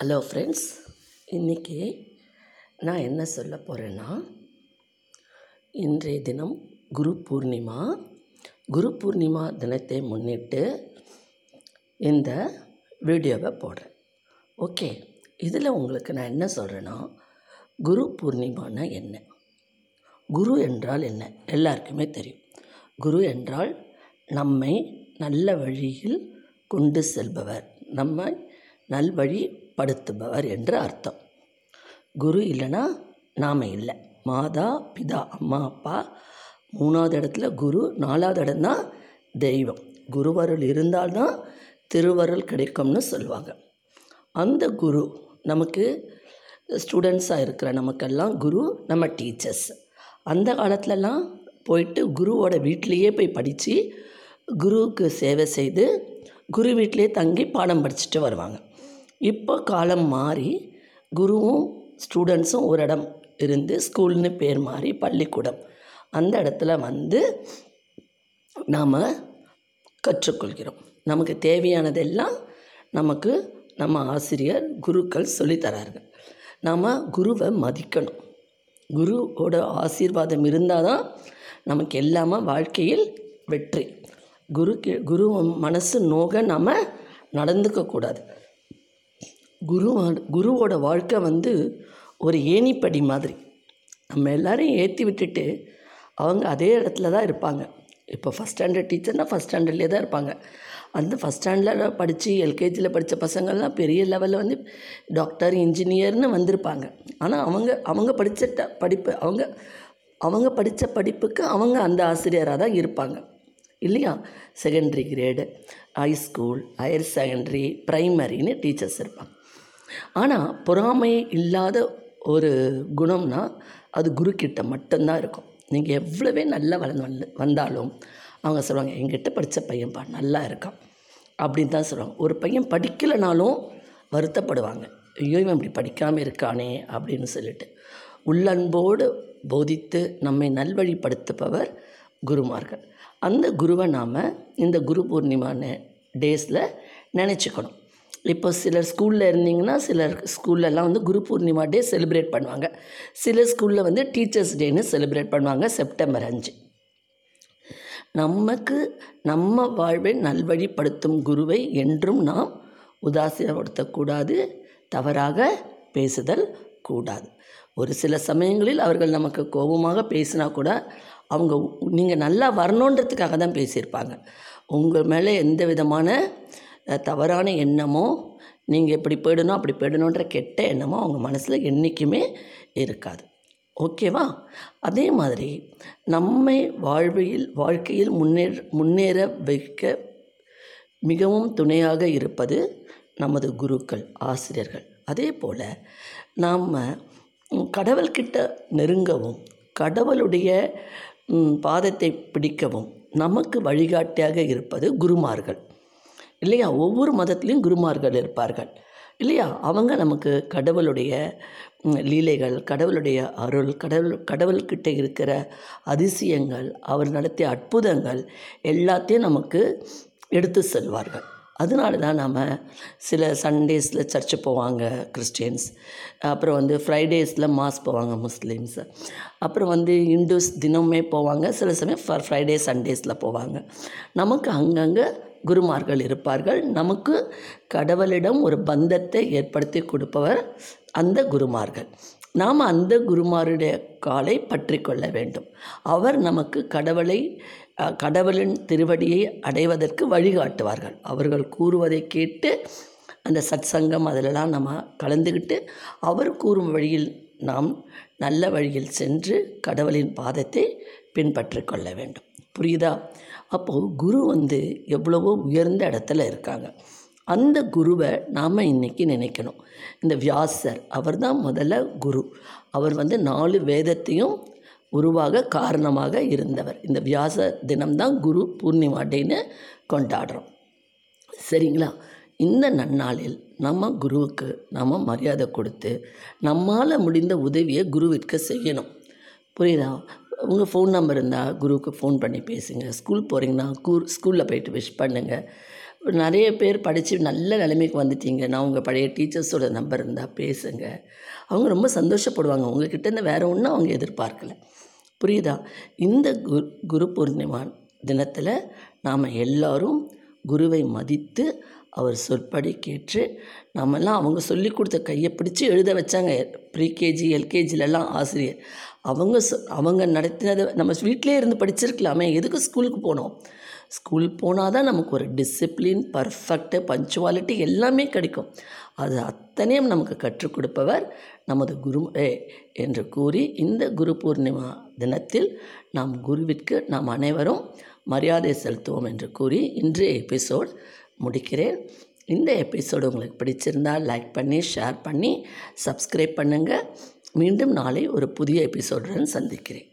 Hello friends இன்றைக்கி நான் என்ன சொல்ல போகிறேன்னா இன்றைய தினம் குரு பூர்ணிமா. குரு பூர்ணிமா தினத்தை முன்னிட்டு இந்த வீடியோவை போடுறேன். ஓகே இதில் உங்களுக்கு நான் என்ன சொல்கிறேன்னா குரு பூர்ணிமானா என்ன? குரு என்றால் என்ன? எல்லாருக்குமே தெரியும். குரு என்றால் நம்மை நல்ல வழியில் கொண்டு செல்பவர். நம்மை படுத்துபவர் என்று அர்த்தம். குரு இல்லைன்னா நாம் இல்லை. மாதா பிதா அம்மா அப்பா. மூணாவது இடத்துல குரு நாலாவது இடம் தான் தெய்வம். குருவருள் இருந்தால்தான் திருவருள் கிடைக்கும்னு சொல்லுவாங்க அந்த குரு நமக்கு ஸ்டூடெண்ட்ஸாக இருக்கிற நமக்கெல்லாம் குரு நம்ம டீச்சர்ஸ் அந்த காலத்துலலாம் போயிட்டு குருவோட வீட்லேயே போய் படித்து குருவுக்கு சேவை செய்து குரு வீட்டிலே தங்கி பாடம் படிச்சுட்டு வருவாங்க. இப்போ காலம் மாறி குருவும் ஸ்டூடெண்ட்ஸும் ஒரு இடம் இருந்து ஸ்கூல்னு பேர் மாறி பள்ளிக்கூடம். அந்த இடத்துல வந்து நாம் கற்றுக்கொள்கிறோம். நமக்கு தேவையானதெல்லாம் நமக்கு நம்ம ஆசிரியர் குருக்கள் சொல்லித்தரார்கள் நாம் குருவை மதிக்கணும். குருவோட ஆசீர்வாதம் இருந்தால் தான் நமக்கு எல்லாமே வாழ்க்கையில் வெற்றி. குருக்கு குரு மனசு நோக நாம் நடந்துக்கக்கூடாது குரு குருவோட வாழ்க்கை வந்து ஒரு ஏணிப்படி மாதிரி. நம்ம எல்லாரையும் ஏற்றி விட்டுட்டு அவங்க அதே இடத்துல தான் இருப்பாங்க. இப்போ ஃபஸ்ட் ஸ்டாண்டர்ட் டீச்சர்னால் ஃபஸ்ட் ஸ்டாண்டர்ட்லேயே தான் இருப்பாங்க. அந்த ஃபஸ்ட் ஸ்டாண்டர்டில் படித்து எல்கேஜியில் படித்த பசங்கள்லாம் பெரிய லெவலில் வந்து டாக்டர் இன்ஜினியர்னு வந்திருப்பாங்க. ஆனால் அவங்க அவங்க படித்த படிப்பு அவங்க அவங்க படித்த படிப்புக்கு அவங்க அந்த ஆசிரியராக தான் இருப்பாங்க. இல்லையா? Secondary grade high school higher secondary ப்ரைமரின்னு teachers இருப்பாங்க. ஆனால் பொறாமை இல்லாத ஒரு குணம்னா அது குருக்கிட்ட மட்டும்தான் இருக்கும். நீங்கள் எவ்வளவே நல்லா வளர்ந்து வந்து வந்தாலும் அவங்க சொல்லுவாங்க எங்கிட்ட படித்த பையன்பா நல்லா இருக்கான். அப்படின்னு தான் சொல்லுவாங்க. ஒரு பையன் படிக்கலைனாலும் வருத்தப்படுவாங்க. ஐயோ இவன் இப்படி படிக்காமல் இருக்கானே அப்படின்னு சொல்லிட்டு. உள்ளன்போடு போதித்து நம்மை நல்வழிப்படுத்துபவர் குருமார்கள். அந்த குருவை நாம் இந்த குரு பூர்ணிமான டேஸில் நினச்சிக்கணும். இப்போ சிலர் ஸ்கூலில் இருந்தீங்கன்னா சிலர் ஸ்கூல்லலாம் வந்து குரு பூர்ணிமா டே செலிப்ரேட் பண்ணுவாங்க. சில ஸ்கூலில் வந்து டீச்சர்ஸ் டேன்னு செலிப்ரேட் பண்ணுவாங்க செப்டம்பர் அஞ்சு. நமக்கு நம்ம வாழ்வை நல்வழிப்படுத்தும் குருவை என்றும் நாம் உதாசீனப்படுத்தக்கூடாது தவறாக பேசுதல் கூடாது. ஒரு சில சமயங்களில் அவர்கள் நமக்கு கோபமாக பேசினா கூட அவங்க நீங்கள் நல்லா வரணுன்றதுக்காக தான் பேசியிருப்பாங்க. உங்கள் மேலே எந்த விதமான தவறான எண்ணமோ நீங்கள் இப்படி போயிடணும் அப்படி போயிடணுன்ற கெட்ட எண்ணமோ அவங்க மனசில் என்றைக்குமே இருக்காது. ஓகேவா அதே மாதிரி நம்மை வாழ்வில் வாழ்க்கையில் முன்னேற முன்னேற வைக்க மிகவும் துணையாக இருப்பது நமது குருக்கள் ஆசிரியர்கள். அதே போல் நாம் கடவுள்கிட்ட நெருங்கவும் கடவுளுடைய பாதத்தை பிடிக்கவும் நமக்கு வழிகாட்டியாக இருப்பது குருமார்கள். இல்லையா? ஒவ்வொரு மதத்துலேயும் குருமார்கள் இருப்பார்கள். இல்லையா? அவங்க நமக்கு கடவுளுடைய லீலைகள் கடவுளுடைய அருள் கடவுள் கடவுள்கிட்ட இருக்கிற அதிசயங்கள் அவர் நடத்திய அற்புதங்கள் எல்லாத்தையும் நமக்கு எடுத்து செல்வார்கள். அதனால தான் நாம் சில சண்டேஸில் சர்ச்சு போவாங்க கிறிஸ்டியன்ஸ். அப்புறம் வந்து ஃப்ரைடேஸில் மாஸ் போவாங்க முஸ்லீம்ஸ். அப்புறம் வந்து இந்துஸ் தினமே போவாங்க. சில சமயம் ஃப்ரைடே சண்டேஸில் போவாங்க. நமக்கு அங்கங்கே குருமார்கள் இருப்பார்கள். நமக்கு கடவுளிடம் ஒரு பந்தத்தை ஏற்படுத்தி கொடுப்பவர் அந்த குருமார்கள். நாம் அந்த குருமாருடைய காலை பற்றி கொள்ள வேண்டும். அவர் நமக்கு கடவுளை கடவுளின் திருவடியை அடைவதற்கு வழிகாட்டுவார்கள். அவர்கள் கூறுவதை கேட்டு அந்த சத் சங்கம் அதிலெல்லாம் நம்ம கலந்துக்கிட்டு அவர் கூறும் வழியில் நாம் நல்ல வழியில் சென்று கடவுளின் பாதத்தை பின்பற்றி கொள்ள வேண்டும். புரியுதா? அப்போது குரு வந்து எவ்வளவோ உயர்ந்த இடத்துல இருக்காங்க. அந்த குருவை நாம் இன்றைக்கி நினைக்கணும். இந்த வியாசர் அவர் தான் முதல்ல குரு. அவர் வந்து நாலு வேதத்தையும் உருவாக காரணமாக இருந்தவர். இந்த வியாச தினம்தான் குரு பூர்ணிமா டேன்னு கொண்டாடுறோம். சரிங்களா? இந்த நன்னாளில் நம்ம குருவுக்கு நம்ம மரியாதை கொடுத்து நம்மால் முடிந்த உதவியை குருவிற்கு செய்யணும். புரியுதா? உங்கள் ஃபோன் நம்பர் இருந்தால் குருவுக்கு ஃபோன் பண்ணி பேசுங்க. ஸ்கூல் போகிறீங்கன்னா கூ ஸ்கூலில் போயிட்டு விஷ் பண்ணுங்கள் நிறைய பேர் படித்து நல்ல நிலைமைக்கு வந்துட்டீங்க. நான் உங்கள் பழைய டீச்சர்ஸோட நம்பர் இருந்தால் பேசுங்க. அவங்க ரொம்ப சந்தோஷப்படுவாங்க. உங்ககிட்ட இருந்து வேறு ஒன்றும் அவங்க எதிர்பார்க்கல. புரியுதா? இந்த குரு குரு பூர்ணிமா தினத்தில் நாம் எல்லோரும் குருவை மதித்து அவர் சொற்படி கேட்டு நம்மெல்லாம் அவங்க சொல்லி கொடுத்த கையை பிடிச்சி எழுத வச்சாங்க. ப்ரீகேஜி எல்கேஜிலலாம் ஆசிரியர். அவங்க சொ அவங்க நடத்தினதை நம்ம வீட்டிலே இருந்து படிச்சிருக்கலாமே எதுக்கு ஸ்கூலுக்கு போனோம்? ஸ்கூல் போனால் தான் நமக்கு ஒரு டிசிப்ளின் பர்ஃபெக்ட்டு பஞ்சுவாலிட்டி எல்லாமே கிடைக்கும். அது அத்தனையும் நமக்கு கற்றுக் கொடுப்பவர் நமது குரு என்று கூறி இந்த குரு பூர்ணிமா தினத்தில் நாம் குருவிற்கு நாம் அனைவரும் மரியாதை செலுத்துவோம் என்று கூறி இன்றைய எபிசோட் முடிக்கிறேன். இந்த எபிசோடு உங்களுக்கு பிடிச்சிருந்தால் லைக் பண்ணி ஷேர் பண்ணி சப்ஸ்கிரைப் பண்ணுங்கள் மீண்டும் நாளை ஒரு புதிய எபிசோடுடன் சந்திக்கிறேன்.